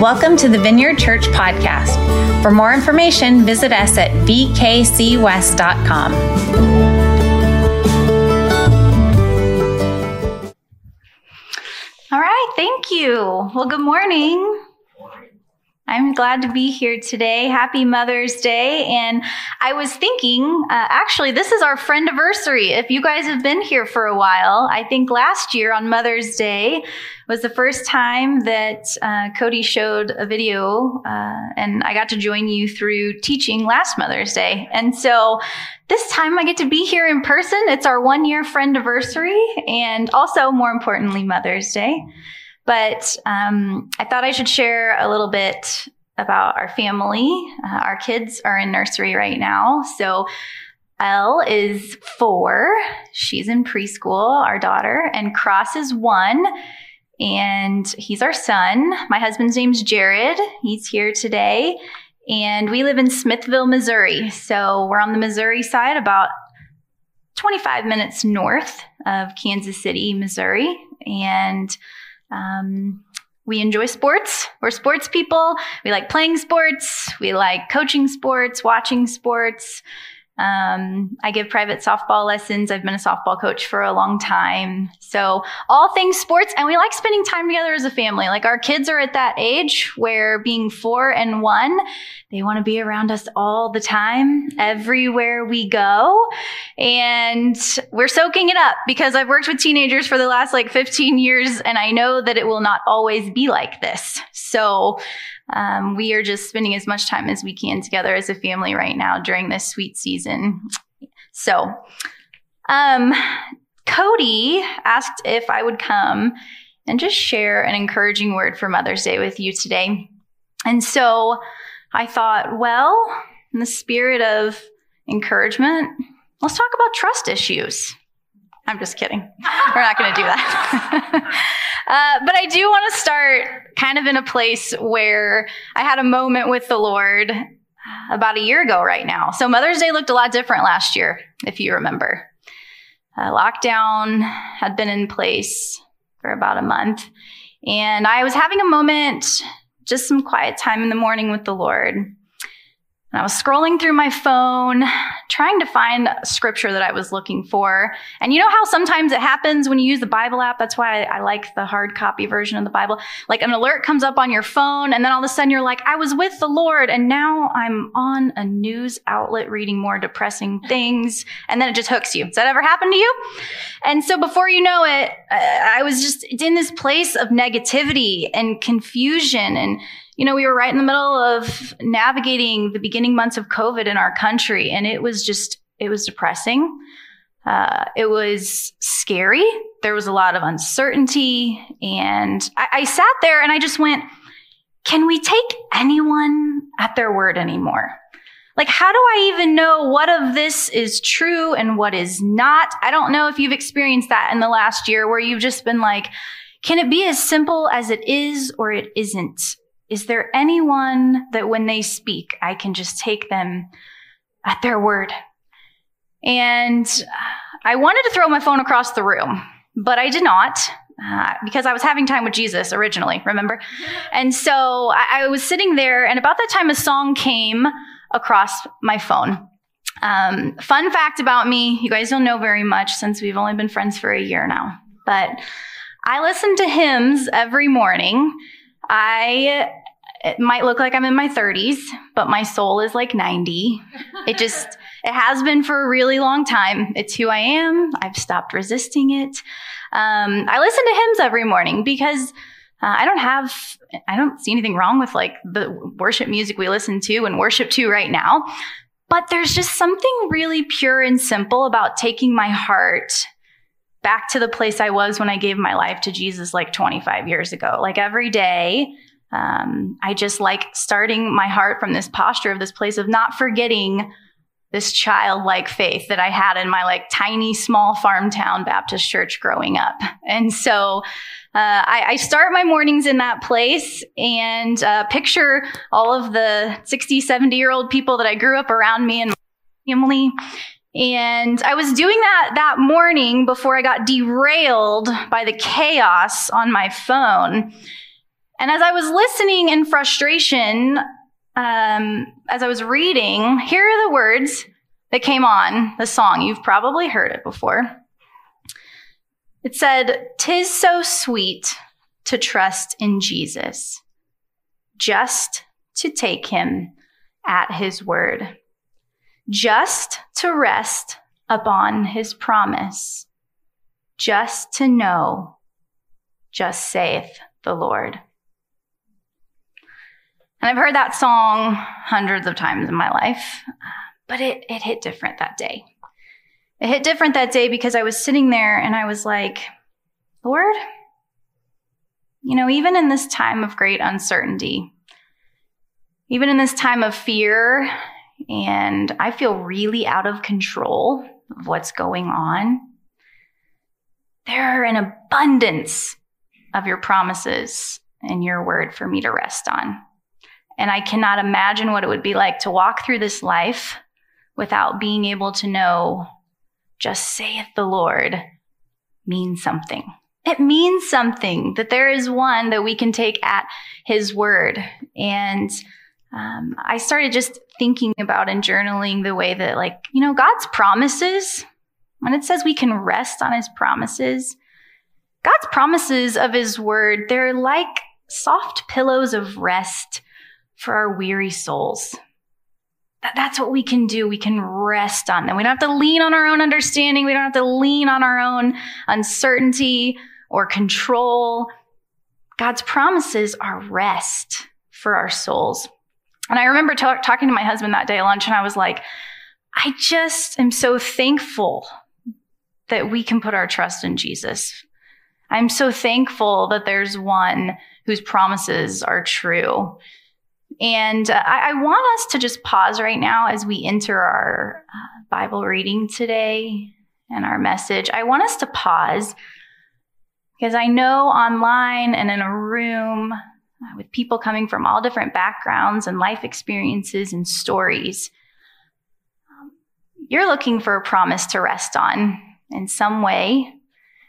Welcome to the Vineyard Church podcast. For more information, visit us at vkcwest.com. All right, thank you. Well, good morning. I'm glad to be here today. Happy Mother's Day. And I was thinking, uh, actually, this is our friend anniversary. If you guys have been here for a while, I think last year on Mother's Day was the first time that uh, Cody showed a video, uh, and I got to join you through teaching last Mother's Day. And so this time I get to be here in person. It's our one year friend anniversary, and also, more importantly, Mother's Day. But um, I thought I should share a little bit about our family. Uh, our kids are in nursery right now. So Elle is four. She's in preschool, our daughter, and Cross is one. And he's our son. My husband's name's Jared. He's here today. And we live in Smithville, Missouri. So we're on the Missouri side, about 25 minutes north of Kansas City, Missouri. And um, we enjoy sports. We're sports people. We like playing sports. We like coaching sports, watching sports. Um, I give private softball lessons. I've been a softball coach for a long time. So all things sports and we like spending time together as a family. Like our kids are at that age where being four and one, they want to be around us all the time, everywhere we go. And we're soaking it up because I've worked with teenagers for the last like 15 years and I know that it will not always be like this. So um, we are just spending as much time as we can together as a family right now during this sweet season. So, um, Cody asked if I would come and just share an encouraging word for Mother's Day with you today. And so I thought, well, in the spirit of encouragement, let's talk about trust issues. I'm just kidding. We're not going to do that. uh, but I do want to start kind of in a place where I had a moment with the Lord about a year ago right now. So Mother's Day looked a lot different last year, if you remember. Uh, lockdown had been in place for about a month. And I was having a moment, just some quiet time in the morning with the Lord. And I was scrolling through my phone, trying to find scripture that I was looking for. And you know how sometimes it happens when you use the Bible app? That's why I, I, like the hard copy version of the Bible. Like an alert comes up on your phone, and then all of a sudden you're like, I was with the Lord, and now I'm on a news outlet reading more depressing things. And then it just hooks you. Does that ever happen to you? And so before you know it, uh, I was just in this place of negativity and confusion and you know, we were right in the middle of navigating the beginning months of COVID in our country, and it was just, it was depressing. Uh, it was scary. There was a lot of uncertainty. And I, I sat there and I just went, can we take anyone at their word anymore? Like, how do I even know what of this is true and what is not? I don't know if you've experienced that in the last year where you've just been like, can it be as simple as it is or it isn't? Is there anyone that when they speak, I can just take them at their word? And I wanted to throw my phone across the room, but I did not. Uh, because I was having time with Jesus originally, remember? And so I, I, was sitting there, and about that time, a song came across my phone. Um, fun fact about me you guys don't know very much since we've only been friends for a year now, but I listen to hymns every morning I it might look like I'm in my 30s, but my soul is like 90. It just it has been for a really long time. It's who I am. I've stopped resisting it. Um, I listen to hymns every morning because uh, I don't have I don't see anything wrong with like the worship music we listen to and worship to right now. But there's just something really pure and simple about taking my heart back to the place I was when I gave my life to Jesus like 25 years ago. Like every day, um, I just like starting my heart from this posture of this place of not forgetting this childlike faith that I had in my like tiny small farm town Baptist church growing up. And so uh, I, I, start my mornings in that place and uh, picture all of the 60, 70 year old people that I grew up around me and my family and I was doing that that morning before I got derailed by the chaos on my phone. And as I was listening in frustration, um, as I was reading, here are the words that came on the song. You've probably heard it before. It said, Tis so sweet to trust in Jesus, just to take him at his word, just to rest upon his promise, just to know, just saith the Lord. And I've heard that song hundreds of times in my life, but it, it hit different that day. It hit different that day because I was sitting there and I was like, Lord, you know, even in this time of great uncertainty, even in this time of fear, and I feel really out of control of what's going on, there are an abundance of your promises and your word for me to rest on. And I cannot imagine what it would be like to walk through this life without being able to know, just saith the Lord, means something. It means something that there is one that we can take at his word. And um, I started just thinking about and journaling the way that, like, you know, God's promises, when it says we can rest on his promises, God's promises of his word, they're like soft pillows of rest for our weary souls. That, that's what we can do. We can rest on them. We don't have to lean on our own understanding. We don't have to lean on our own uncertainty or control. God's promises are rest for our souls. And I remember t- talking to my husband that day at lunch, and I was like, I just am so thankful that we can put our trust in Jesus. I'm so thankful that there's one whose promises are true. And uh, I, I, want us to just pause right now as we enter our uh, Bible reading today and our message. I want us to pause because I know online and in a room with people coming from all different backgrounds and life experiences and stories, um, you're looking for a promise to rest on in some way,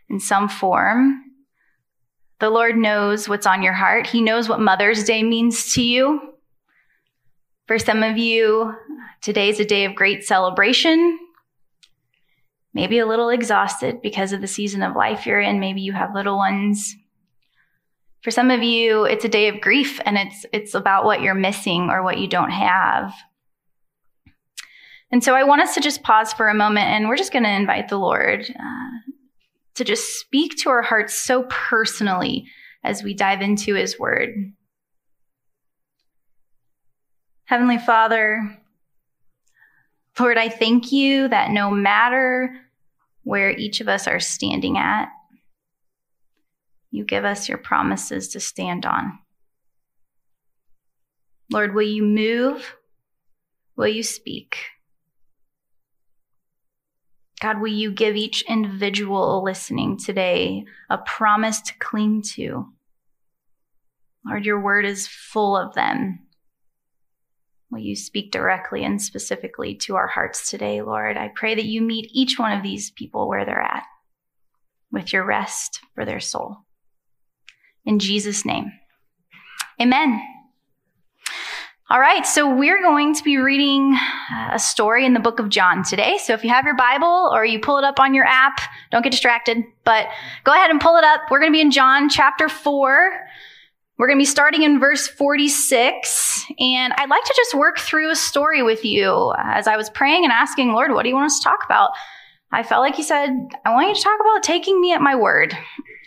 in some form. The Lord knows what's on your heart. He knows what Mother's Day means to you. For some of you, today's a day of great celebration. Maybe a little exhausted because of the season of life you're in. Maybe you have little ones. For some of you, it's a day of grief and it's, it's about what you're missing or what you don't have. And so I want us to just pause for a moment and we're just going to invite the Lord uh, to just speak to our hearts so personally as we dive into his word. Heavenly Father, Lord, I thank you that no matter where each of us are standing at, you give us your promises to stand on. Lord, will you move? Will you speak? God, will you give each individual listening today a promise to cling to? Lord, your word is full of them. Will you speak directly and specifically to our hearts today, Lord? I pray that you meet each one of these people where they're at with your rest for their soul. In Jesus' name, amen. All right, so we're going to be reading uh, a story in the book of John today. So if you have your Bible or you pull it up on your app, don't get distracted, but go ahead and pull it up. We're going to be in John chapter 4. We're going to be starting in verse 46, and I'd like to just work through a story with you. Uh, as I was praying and asking, Lord, what do you want us to talk about? I felt like He said, I want you to talk about taking me at my word.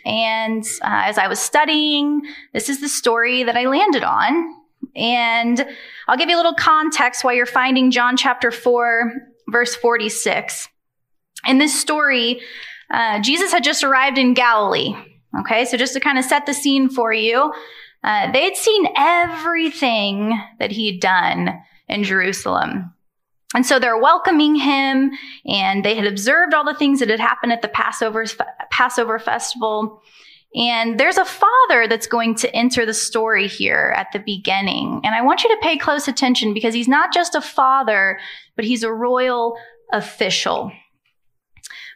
And uh, as I was studying, this is the story that I landed on. And I'll give you a little context while you're finding John chapter 4, verse 46. In this story, uh, Jesus had just arrived in Galilee. Okay, so just to kind of set the scene for you, uh, they had seen everything that he'd done in Jerusalem. And so they're welcoming him, and they had observed all the things that had happened at the Passover, Passover festival. And there's a father that's going to enter the story here at the beginning. And I want you to pay close attention because he's not just a father, but he's a royal official.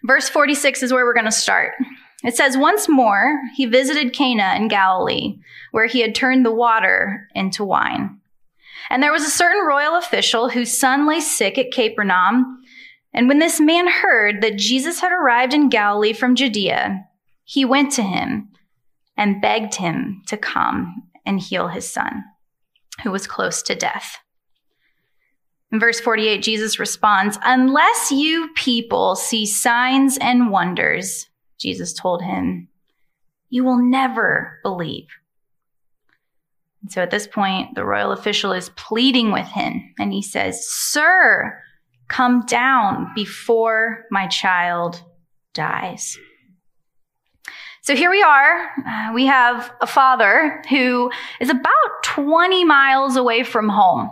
Verse 46 is where we're going to start. It says, Once more, he visited Cana in Galilee, where he had turned the water into wine. And there was a certain royal official whose son lay sick at Capernaum. And when this man heard that Jesus had arrived in Galilee from Judea, he went to him and begged him to come and heal his son, who was close to death. In verse 48, Jesus responds, Unless you people see signs and wonders, Jesus told him, you will never believe. So at this point, the royal official is pleading with him and he says, Sir, come down before my child dies. So here we are. Uh, we have a father who is about 20 miles away from home.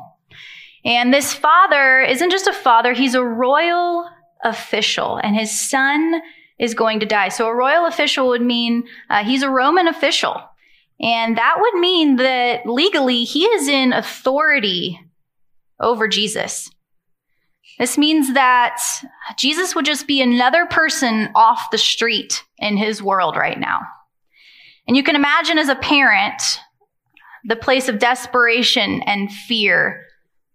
And this father isn't just a father, he's a royal official, and his son is going to die. So a royal official would mean uh, he's a Roman official. And that would mean that legally he is in authority over Jesus. This means that Jesus would just be another person off the street in his world right now. And you can imagine as a parent the place of desperation and fear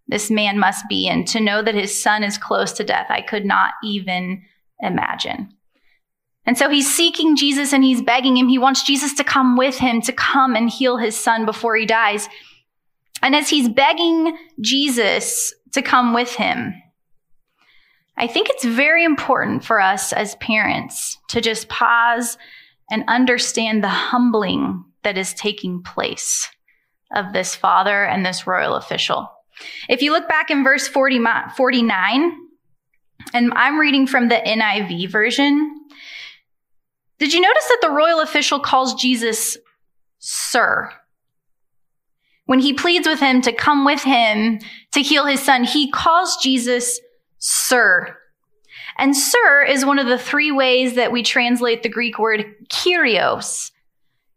this man must be in to know that his son is close to death. I could not even imagine. And so he's seeking Jesus and he's begging him. He wants Jesus to come with him, to come and heal his son before he dies. And as he's begging Jesus to come with him, I think it's very important for us as parents to just pause and understand the humbling that is taking place of this father and this royal official. If you look back in verse 40, 49, and I'm reading from the NIV version, did you notice that the royal official calls Jesus Sir? When he pleads with him to come with him to heal his son, he calls Jesus Sir. And Sir is one of the three ways that we translate the Greek word Kyrios.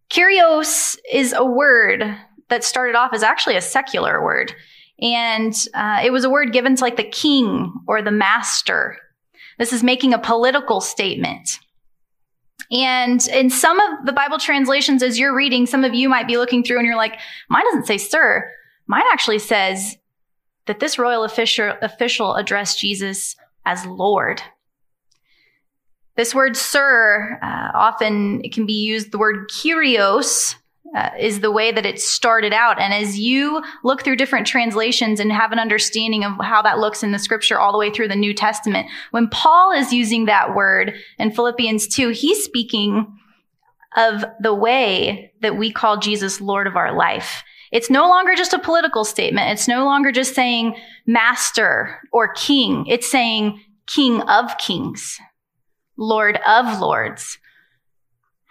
Kyrios is a word that started off as actually a secular word. And uh, it was a word given to like the king or the master. This is making a political statement. And in some of the Bible translations, as you're reading, some of you might be looking through and you're like, mine doesn't say sir. Mine actually says that this royal official, official addressed Jesus as Lord. This word sir, uh, often it can be used, the word kyrios, uh, is the way that it started out. And as you look through different translations and have an understanding of how that looks in the scripture all the way through the New Testament, when Paul is using that word in Philippians 2, he's speaking of the way that we call Jesus Lord of our life. It's no longer just a political statement. It's no longer just saying master or king. It's saying king of kings, Lord of lords.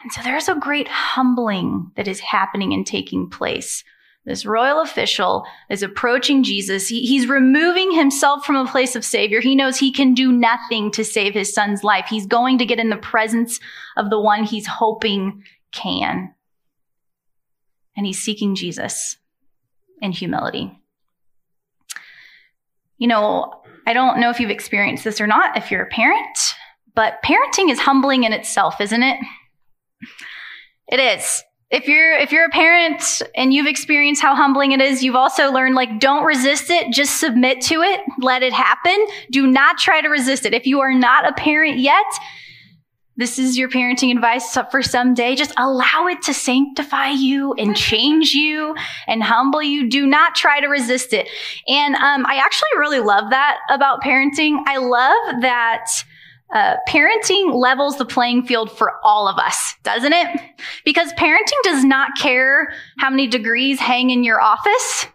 And so there's a great humbling that is happening and taking place. This royal official is approaching Jesus. He, he's removing himself from a place of savior. He knows he can do nothing to save his son's life. He's going to get in the presence of the one he's hoping can. And he's seeking Jesus in humility. You know, I don't know if you've experienced this or not, if you're a parent, but parenting is humbling in itself, isn't it? It is. If you're if you're a parent and you've experienced how humbling it is, you've also learned like don't resist it, just submit to it, let it happen. Do not try to resist it. If you are not a parent yet, this is your parenting advice for someday. Just allow it to sanctify you and change you and humble you. Do not try to resist it. And um, I actually really love that about parenting. I love that uh, parenting levels the playing field for all of us, doesn't it? Because parenting does not care how many degrees hang in your office.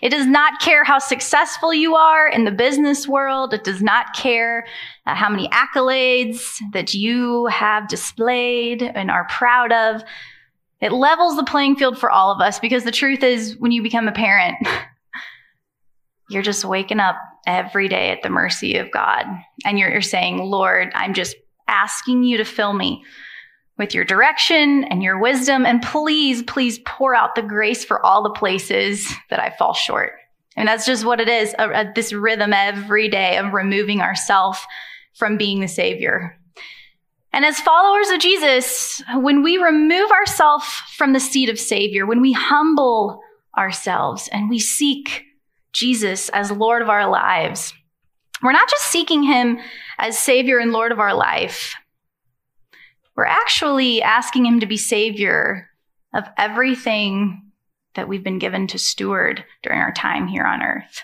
It does not care how successful you are in the business world. It does not care uh, how many accolades that you have displayed and are proud of. It levels the playing field for all of us because the truth is, when you become a parent, you're just waking up every day at the mercy of God. And you're, you're saying, Lord, I'm just asking you to fill me with your direction and your wisdom. And please, please pour out the grace for all the places that I fall short. And that's just what it is a, a, this rhythm every day of removing ourselves from being the Savior. And as followers of Jesus, when we remove ourselves from the seat of Savior, when we humble ourselves and we seek Jesus as Lord of our lives, we're not just seeking Him as Savior and Lord of our life, we're actually asking Him to be Savior of everything that we've been given to steward during our time here on earth.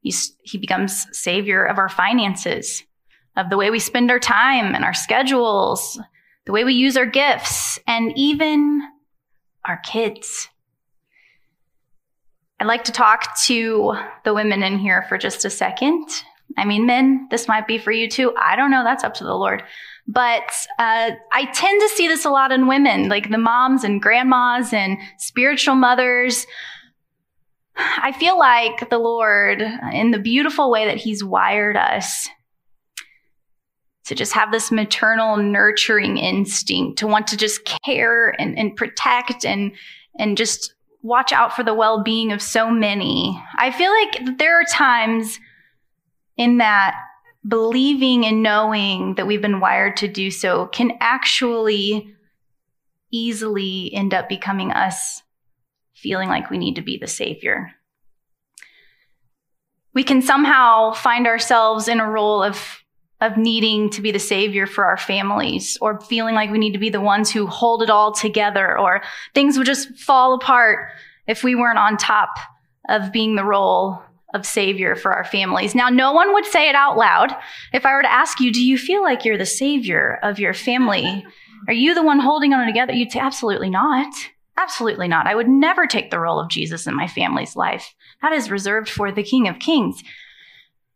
He's, he becomes Savior of our finances, of the way we spend our time and our schedules, the way we use our gifts, and even our kids. I'd like to talk to the women in here for just a second. I mean, men, this might be for you too. I don't know. That's up to the Lord. But uh, I tend to see this a lot in women, like the moms and grandmas and spiritual mothers. I feel like the Lord, in the beautiful way that He's wired us, to just have this maternal nurturing instinct to want to just care and, and protect and and just watch out for the well-being of so many. I feel like there are times in that believing and knowing that we've been wired to do so can actually easily end up becoming us feeling like we need to be the savior. We can somehow find ourselves in a role of of needing to be the savior for our families or feeling like we need to be the ones who hold it all together or things would just fall apart if we weren't on top of being the role of savior for our families. Now, no one would say it out loud. If I were to ask you, do you feel like you're the savior of your family? Are you the one holding on together? You'd say, absolutely not. Absolutely not. I would never take the role of Jesus in my family's life. That is reserved for the King of Kings.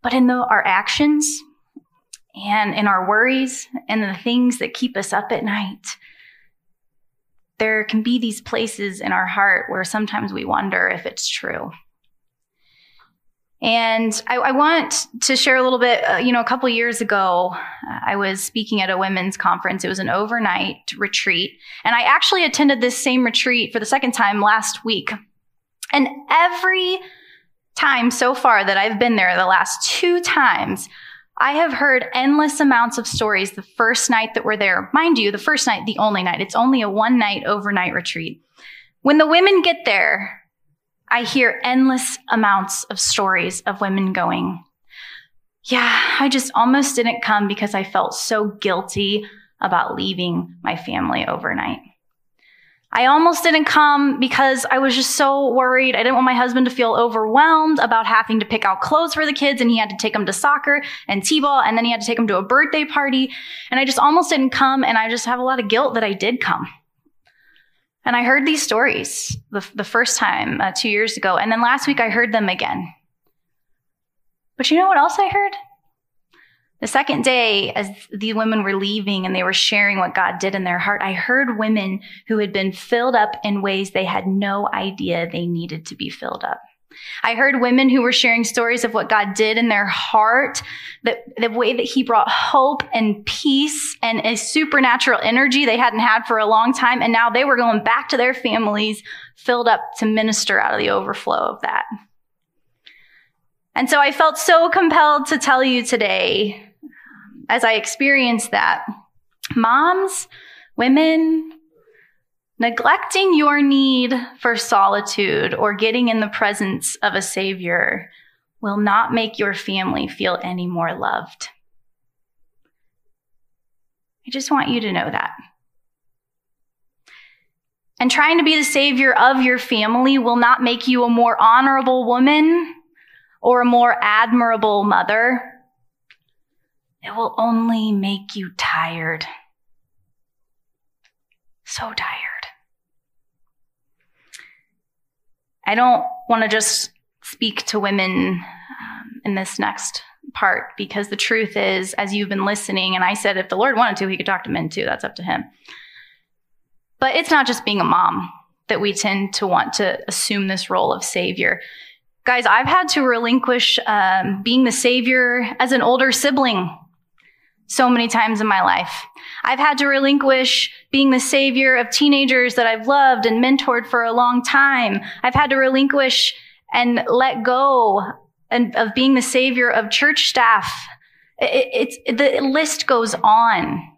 But in the, our actions, and in our worries and the things that keep us up at night, there can be these places in our heart where sometimes we wonder if it's true. And I, I want to share a little bit. Uh, you know, a couple years ago, uh, I was speaking at a women's conference. It was an overnight retreat. And I actually attended this same retreat for the second time last week. And every time so far that I've been there, the last two times, I have heard endless amounts of stories the first night that we're there. Mind you, the first night, the only night. It's only a one night overnight retreat. When the women get there, I hear endless amounts of stories of women going, Yeah, I just almost didn't come because I felt so guilty about leaving my family overnight. I almost didn't come because I was just so worried. I didn't want my husband to feel overwhelmed about having to pick out clothes for the kids and he had to take them to soccer and t-ball and then he had to take them to a birthday party. And I just almost didn't come and I just have a lot of guilt that I did come. And I heard these stories the, the first time uh, two years ago. And then last week I heard them again. But you know what else I heard? The second day, as the women were leaving and they were sharing what God did in their heart, I heard women who had been filled up in ways they had no idea they needed to be filled up. I heard women who were sharing stories of what God did in their heart, that the way that He brought hope and peace and a supernatural energy they hadn't had for a long time. And now they were going back to their families filled up to minister out of the overflow of that. And so I felt so compelled to tell you today as I experienced that, moms, women, neglecting your need for solitude or getting in the presence of a savior will not make your family feel any more loved. I just want you to know that. And trying to be the savior of your family will not make you a more honorable woman or a more admirable mother. It will only make you tired. So tired. I don't want to just speak to women um, in this next part because the truth is, as you've been listening, and I said if the Lord wanted to, he could talk to men too. That's up to him. But it's not just being a mom that we tend to want to assume this role of savior. Guys, I've had to relinquish um, being the savior as an older sibling so many times in my life. I've had to relinquish being the savior of teenagers that I've loved and mentored for a long time. I've had to relinquish and let go and, of being the savior of church staff. It, it's, the list goes on.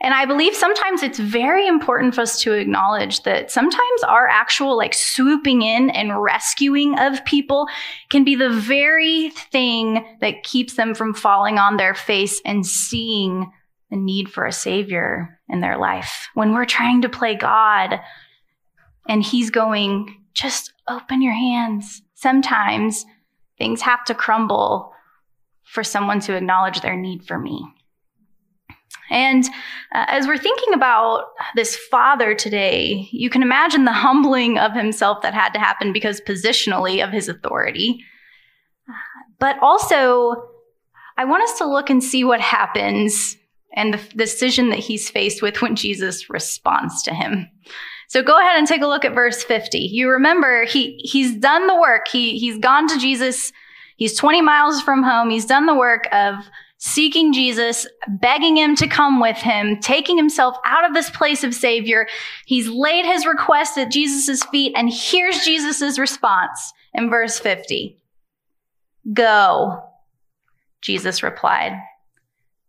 And I believe sometimes it's very important for us to acknowledge that sometimes our actual like swooping in and rescuing of people can be the very thing that keeps them from falling on their face and seeing the need for a savior in their life. When we're trying to play God and he's going, just open your hands. Sometimes things have to crumble for someone to acknowledge their need for me. And uh, as we're thinking about this father today, you can imagine the humbling of himself that had to happen because positionally of his authority. But also, I want us to look and see what happens and the decision that he's faced with when Jesus responds to him. So go ahead and take a look at verse 50. You remember he, he's done the work. He, he's gone to Jesus. He's 20 miles from home. He's done the work of seeking Jesus, begging him to come with him, taking himself out of this place of savior. He's laid his request at Jesus' feet and here's Jesus' response in verse 50. Go, Jesus replied.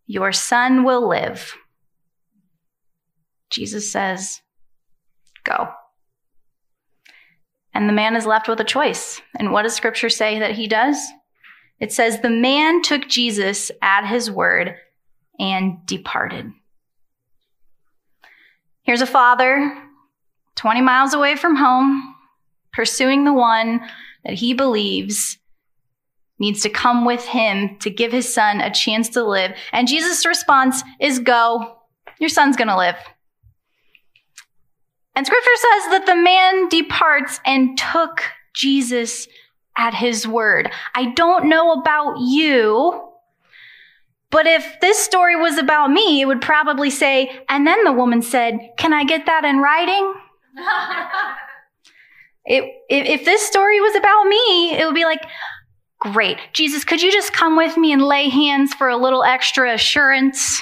Your son will live. Jesus says, Go. And the man is left with a choice. And what does scripture say that he does? It says, The man took Jesus at his word and departed. Here's a father 20 miles away from home, pursuing the one that he believes needs to come with him to give his son a chance to live. And Jesus' response is go. Your son's going to live. And scripture says that the man departs and took Jesus at his word. I don't know about you, but if this story was about me, it would probably say, and then the woman said, Can I get that in writing? it, if, if this story was about me, it would be like, Great. Jesus, could you just come with me and lay hands for a little extra assurance?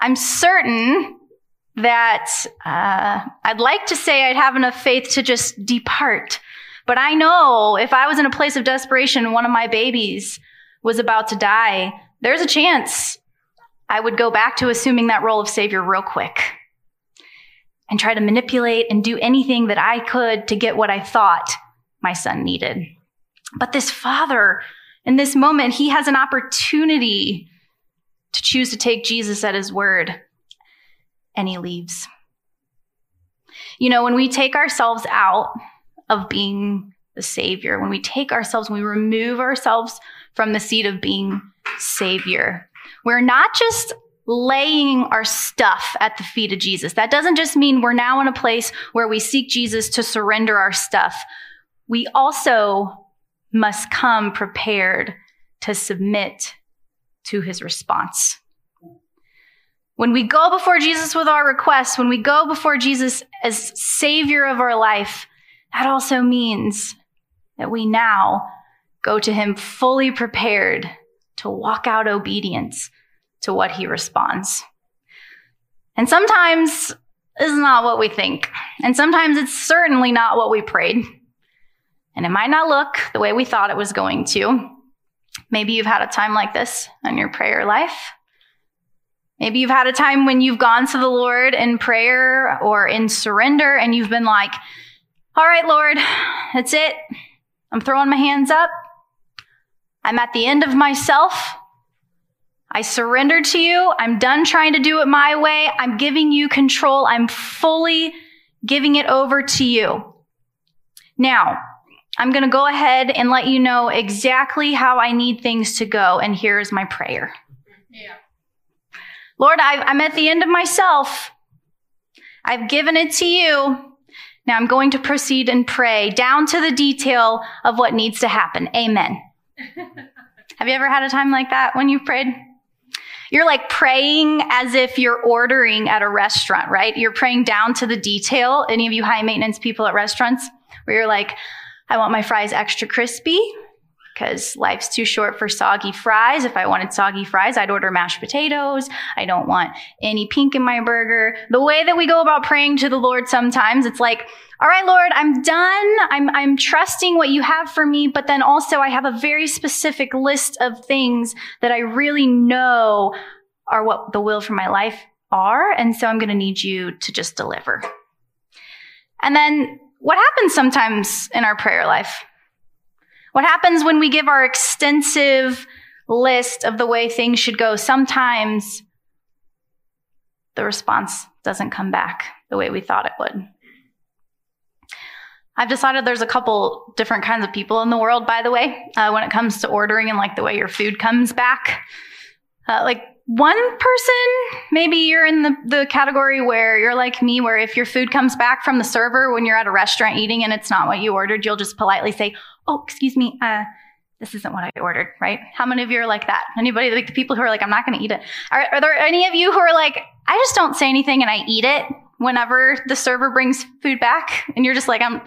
I'm certain that uh, I'd like to say I'd have enough faith to just depart. But I know if I was in a place of desperation one of my babies was about to die, there's a chance I would go back to assuming that role of savior real quick and try to manipulate and do anything that I could to get what I thought my son needed. But this father, in this moment, he has an opportunity to choose to take Jesus at his word, and he leaves. You know, when we take ourselves out of being the savior, when we take ourselves, when we remove ourselves from the seat of being savior, we're not just laying our stuff at the feet of Jesus. That doesn't just mean we're now in a place where we seek Jesus to surrender our stuff. We also must come prepared to submit to his response. When we go before Jesus with our requests, when we go before Jesus as Savior of our life, that also means that we now go to him fully prepared to walk out obedience to what he responds. And sometimes is not what we think. And sometimes it's certainly not what we prayed. And it might not look the way we thought it was going to. Maybe you've had a time like this in your prayer life. Maybe you've had a time when you've gone to the Lord in prayer or in surrender and you've been like, all right, Lord, that's it. I'm throwing my hands up. I'm at the end of myself. I surrender to you. I'm done trying to do it my way. I'm giving you control. I'm fully giving it over to you. Now, I'm going to go ahead and let you know exactly how I need things to go. And here's my prayer. Yeah. Lord, i am at the end of myself. I've given it to you. Now I'm going to proceed and pray down to the detail of what needs to happen. Amen. Have you ever had a time like that when you prayed? You're like praying as if you're ordering at a restaurant, right? You're praying down to the detail. Any of you high maintenance people at restaurants where you're like, I want my fries extra crispy because life's too short for soggy fries. If I wanted soggy fries, I'd order mashed potatoes. I don't want any pink in my burger. The way that we go about praying to the Lord sometimes, it's like, all right, Lord, I'm done. I'm, I'm trusting what you have for me, but then also I have a very specific list of things that I really know are what the will for my life are. And so I'm going to need you to just deliver. And then what happens sometimes in our prayer life? What happens when we give our extensive list of the way things should go? Sometimes the response doesn't come back the way we thought it would. I've decided there's a couple different kinds of people in the world, by the way, uh, when it comes to ordering and like the way your food comes back. Uh, like one person, maybe you're in the, the category where you're like me, where if your food comes back from the server when you're at a restaurant eating and it's not what you ordered, you'll just politely say, Oh, excuse me, uh, this isn't what I ordered, right? How many of you are like that? Anybody, like the people who are like, I'm not going to eat it. Are, are there any of you who are like, I just don't say anything and I eat it whenever the server brings food back? And you're just like, I'm,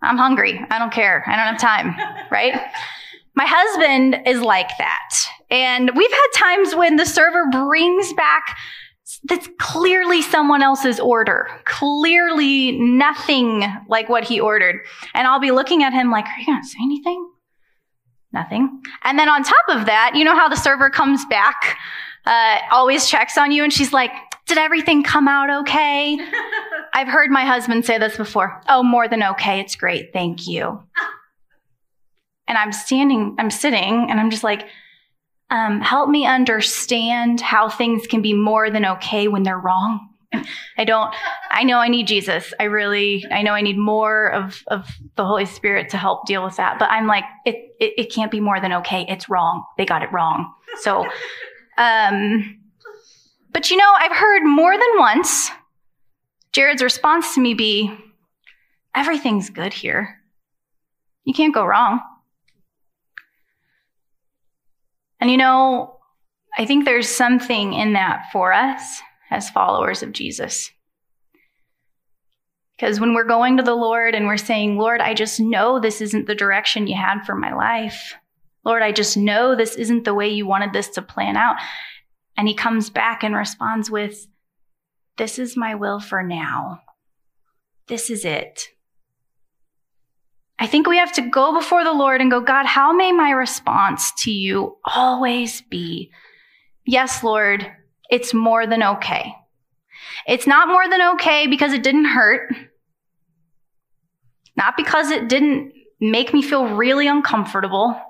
I'm hungry. I don't care. I don't have time, right? My husband is like that. And we've had times when the server brings back that's clearly someone else's order, clearly nothing like what he ordered. And I'll be looking at him like, are you going to say anything? Nothing. And then on top of that, you know how the server comes back, uh, always checks on you and she's like, did everything come out okay? I've heard my husband say this before. Oh, more than okay. It's great. Thank you. And I'm standing, I'm sitting, and I'm just like, um, help me understand how things can be more than okay when they're wrong. I don't, I know I need Jesus. I really, I know I need more of, of the Holy Spirit to help deal with that. But I'm like, it, it, it can't be more than okay. It's wrong. They got it wrong. So, um, but you know, I've heard more than once Jared's response to me be, everything's good here. You can't go wrong. And you know, I think there's something in that for us as followers of Jesus. Because when we're going to the Lord and we're saying, Lord, I just know this isn't the direction you had for my life. Lord, I just know this isn't the way you wanted this to plan out. And he comes back and responds with, This is my will for now. This is it. I think we have to go before the Lord and go, God, how may my response to you always be, Yes, Lord, it's more than okay. It's not more than okay because it didn't hurt, not because it didn't make me feel really uncomfortable,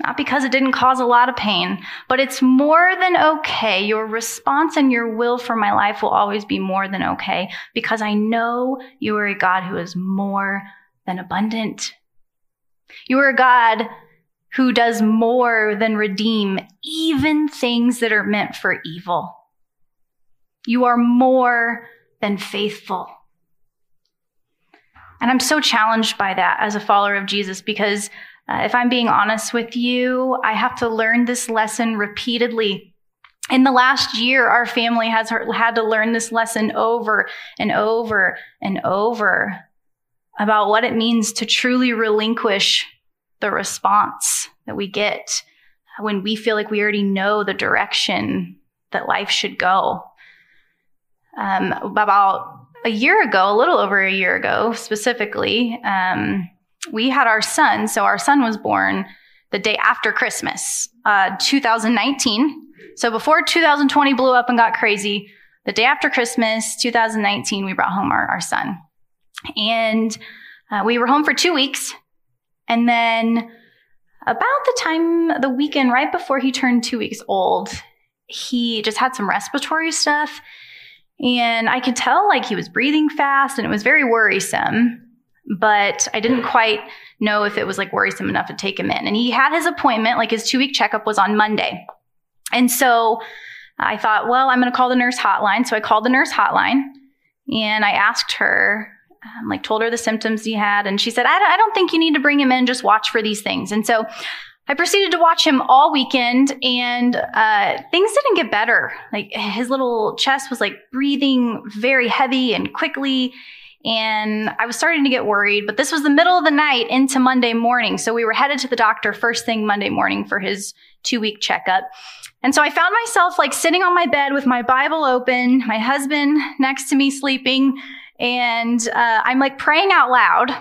not because it didn't cause a lot of pain, but it's more than okay. Your response and your will for my life will always be more than okay because I know you are a God who is more than abundant. You are a God who does more than redeem even things that are meant for evil. You are more than faithful. And I'm so challenged by that as a follower of Jesus because uh, if I'm being honest with you, I have to learn this lesson repeatedly. In the last year, our family has had to learn this lesson over and over and over about what it means to truly relinquish the response that we get when we feel like we already know the direction that life should go. Um, about a year ago, a little over a year ago specifically, um, we had our son. So our son was born the day after Christmas, uh, 2019. So before 2020 blew up and got crazy, the day after Christmas, 2019, we brought home our, our son. And uh, we were home for two weeks. And then about the time, the weekend right before he turned two weeks old, he just had some respiratory stuff. And I could tell like he was breathing fast and it was very worrisome. But I didn't quite know if it was like worrisome enough to take him in. And he had his appointment, like his two week checkup was on Monday. And so I thought, well, I'm going to call the nurse hotline. So I called the nurse hotline and I asked her, um, like told her the symptoms he had. And she said, I don't, I don't think you need to bring him in. Just watch for these things. And so I proceeded to watch him all weekend and uh, things didn't get better. Like his little chest was like breathing very heavy and quickly. And I was starting to get worried, but this was the middle of the night into Monday morning. So we were headed to the doctor first thing Monday morning for his two week checkup. And so I found myself like sitting on my bed with my Bible open, my husband next to me sleeping, and uh, I'm like praying out loud,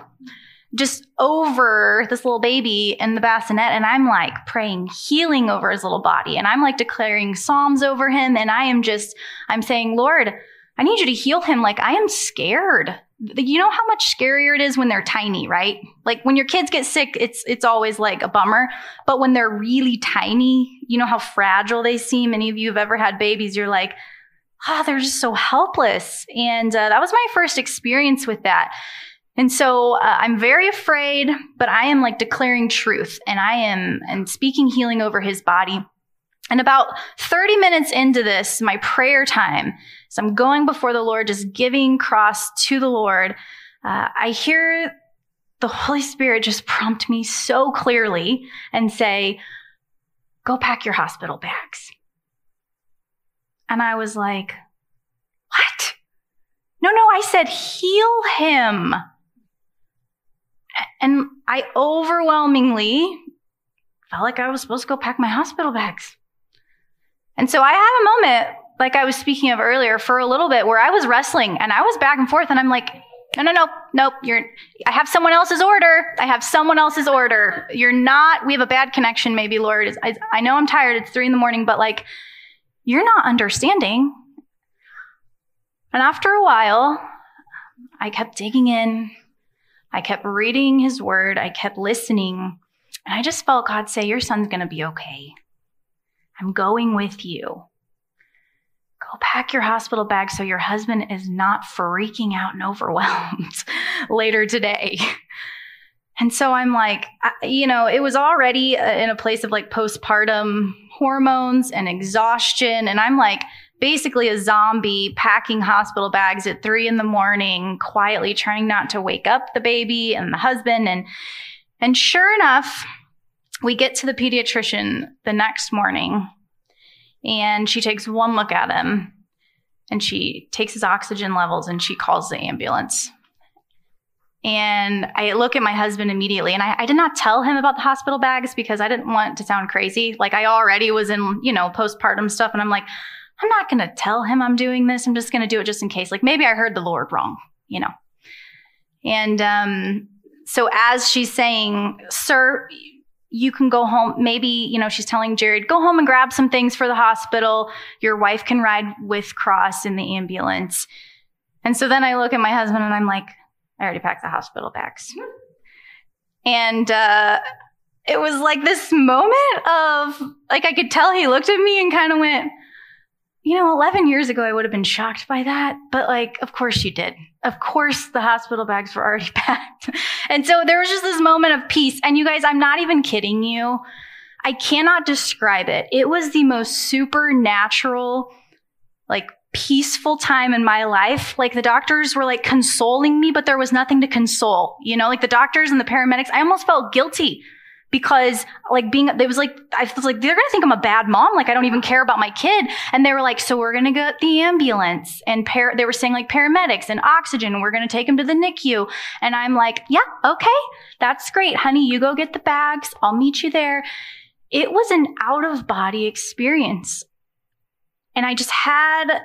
just over this little baby in the bassinet. And I'm like praying healing over his little body. And I'm like declaring Psalms over him. And I am just, I'm saying, Lord, I need you to heal him. Like I am scared. You know how much scarier it is when they're tiny, right? Like when your kids get sick, it's, it's always like a bummer. But when they're really tiny, you know how fragile they seem. Any of you have ever had babies, you're like, ah, they're just so helpless. And uh, that was my first experience with that. And so uh, I'm very afraid, but I am like declaring truth and I am and speaking healing over his body. And about 30 minutes into this, my prayer time, so I'm going before the Lord, just giving Cross to the Lord. Uh, I hear the Holy Spirit just prompt me so clearly and say, go pack your hospital bags. And I was like, what? No, no, I said heal him. And I overwhelmingly felt like I was supposed to go pack my hospital bags. And so I had a moment, like I was speaking of earlier, for a little bit where I was wrestling and I was back and forth and I'm like, no, no, no, nope, you're, I have someone else's order. I have someone else's order. You're not, we have a bad connection, maybe, Lord. I, I know I'm tired. It's three in the morning, but like, you're not understanding. And after a while, I kept digging in. I kept reading his word. I kept listening. And I just felt God say, Your son's going to be okay. I'm going with you. Go pack your hospital bag so your husband is not freaking out and overwhelmed later today. And so I'm like, you know, it was already uh, in a place of like postpartum hormones and exhaustion. And I'm like, basically a zombie packing hospital bags at three in the morning, quietly trying not to wake up the baby and the husband. And, and sure enough, we get to the pediatrician the next morning and she takes one look at him and she takes his oxygen levels and she calls the ambulance. And I look at my husband immediately, and I, I, did not tell him about the hospital bags because I didn't want to sound crazy. Like I already was in, you know, postpartum stuff, and I'm like, I'm not going to tell him I'm doing this. I'm just going to do it just in case. Like maybe I heard the Lord wrong, you know. And um, so as she's saying, Sir, you can go home. Maybe, you know, she's telling Jared, go home and grab some things for the hospital. Your wife can ride with Cross in the ambulance. And so then I look at my husband and I'm like, I already packed the hospital bags. And uh, it was like this moment of, like, I could tell he looked at me and kind of went, you know, 11 years ago, I would have been shocked by that. But like, of course you did. Of course the hospital bags were already packed. and so there was just this moment of peace. And you guys, I'm not even kidding you. I cannot describe it. It was the most supernatural, like peaceful time in my life. Like the doctors were like consoling me, but there was nothing to console. You know, like the doctors and the paramedics, I almost felt guilty because like being it was like I was like they're gonna think I'm a bad mom like I don't even care about my kid and they were like so we're gonna get the ambulance and par- they were saying like paramedics and oxygen and we're gonna take him to the NICU and I'm like yeah okay that's great honey you go get the bags I'll meet you there it was an out of body experience and I just had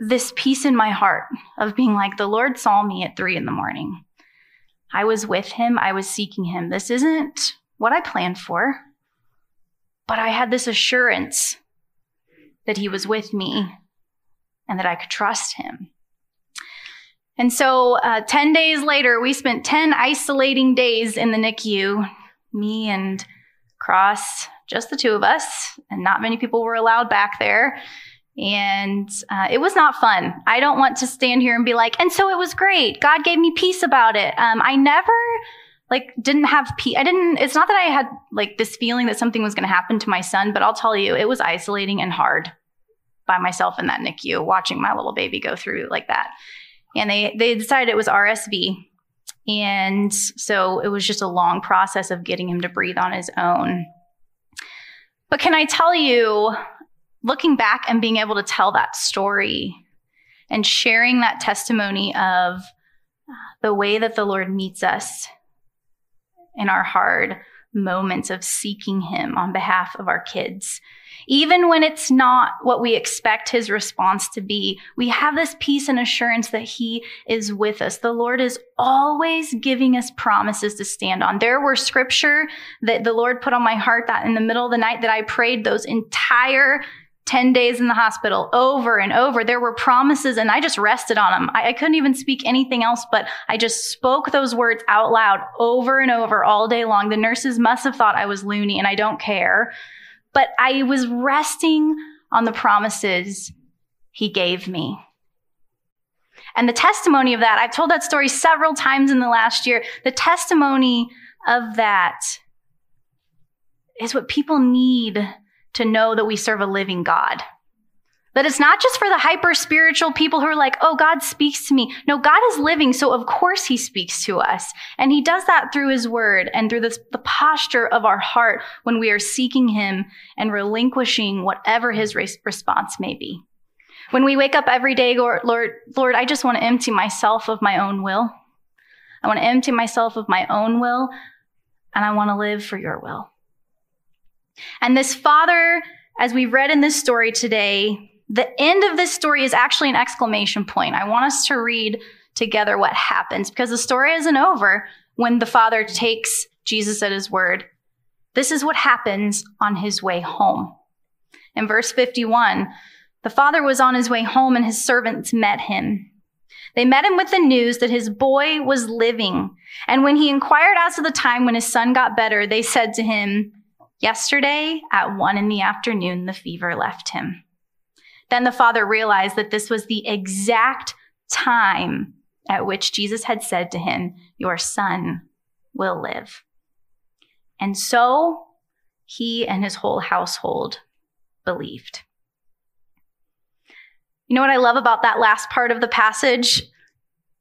this peace in my heart of being like the Lord saw me at three in the morning I was with him I was seeking him this isn't what I planned for, but I had this assurance that he was with me and that I could trust him. And so, uh, 10 days later, we spent 10 isolating days in the NICU, me and Cross, just the two of us, and not many people were allowed back there. And uh, it was not fun. I don't want to stand here and be like, and so it was great. God gave me peace about it. Um, I never like didn't have pe- I didn't it's not that I had like this feeling that something was going to happen to my son, but I'll tell you it was isolating and hard by myself in that NICU watching my little baby go through like that. And they they decided it was RSV. And so it was just a long process of getting him to breathe on his own. But can I tell you looking back and being able to tell that story and sharing that testimony of uh, the way that the Lord meets us in our hard moments of seeking Him on behalf of our kids. Even when it's not what we expect his response to be, we have this peace and assurance that he is with us. The Lord is always giving us promises to stand on. There were scripture that the Lord put on my heart that in the middle of the night that I prayed those entire 10 days in the hospital over and over. There were promises and I just rested on them. I, I, couldn't even speak anything else, but I just spoke those words out loud over and over all day long. The nurses must have thought I was loony and I don't care but I was resting on the promises he gave me. And the testimony of that, I've told that story several times in the last year. The testimony of that is what people need to know that we serve a living God. That it's not just for the hyper spiritual people who are like, oh, God speaks to me. No, God is living, so of course he speaks to us. And he does that through his word and through this, the posture of our heart when we are seeking him and relinquishing whatever his response may be. When we wake up every day, Lord, Lord, Lord, I just want to empty myself of my own will. I want to empty myself of my own will, and I want to live for your will. And this father, as we read in this story today, the end of this story is actually an exclamation point. I want us to read together what happens because the story isn't over when the father takes Jesus at his word. This is what happens on his way home. In verse 51, the father was on his way home and his servants met him. They met him with the news that his boy was living. And when he inquired as to the time when his son got better, they said to him, Yesterday at one in the afternoon, the fever left him. Then the father realized that this was the exact time at which Jesus had said to him, Your son will live. And so he and his whole household believed. You know what I love about that last part of the passage?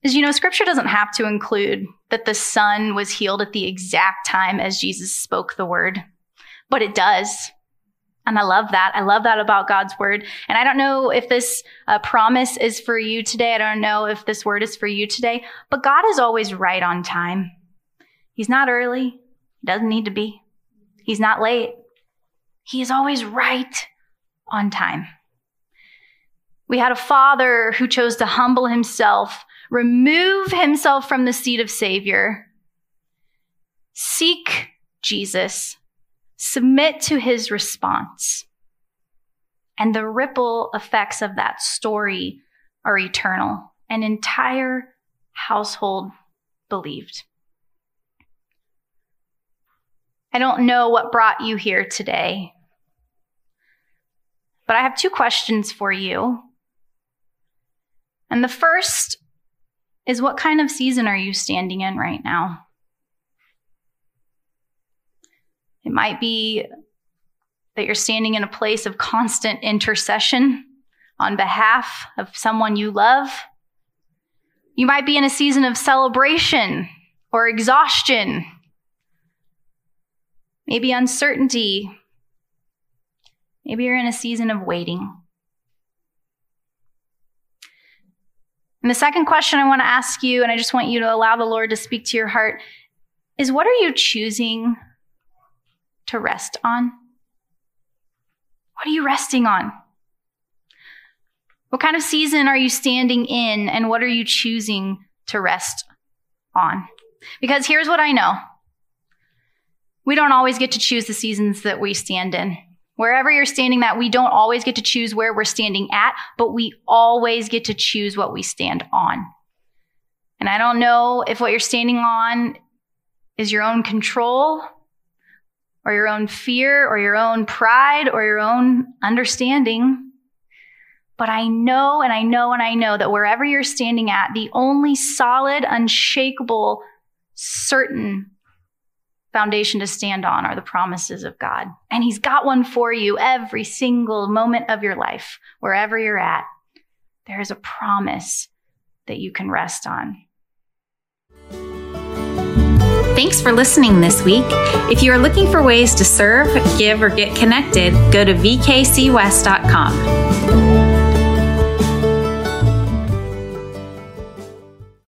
Is, you know, scripture doesn't have to include that the son was healed at the exact time as Jesus spoke the word, but it does. And I love that. I love that about God's word. And I don't know if this uh, promise is for you today. I don't know if this word is for you today, but God is always right on time. He's not early. He doesn't need to be. He's not late. He is always right on time. We had a father who chose to humble himself, remove himself from the seat of Savior, seek Jesus, submit to his response. And the ripple effects of that story are eternal. An entire household believed. I don't know what brought you here today, but I have two questions for you. And the first is what kind of season are you standing in right now? It might be that you're standing in a place of constant intercession on behalf of someone you love. You might be in a season of celebration or exhaustion, maybe uncertainty. Maybe you're in a season of waiting. And the second question I want to ask you, and I just want you to allow the Lord to speak to your heart, is what are you choosing to rest on? What are you resting on? What kind of season are you standing in, and what are you choosing to rest on? Because here's what I know we don't always get to choose the seasons that we stand in. Wherever you're standing that, we don't always get to choose where we're standing at, but we always get to choose what we stand on. And I don't know if what you're standing on is your own control or your own fear or your own pride or your own understanding. But I know and I know and I know that wherever you're standing at, the only solid, unshakable, certain foundation to stand on are the promises of God. And He's got one for you every single moment of your life, wherever you're at. There is a promise that you can rest on. Thanks for listening this week. If you are looking for ways to serve, give, or get connected, go to vkcwest.com.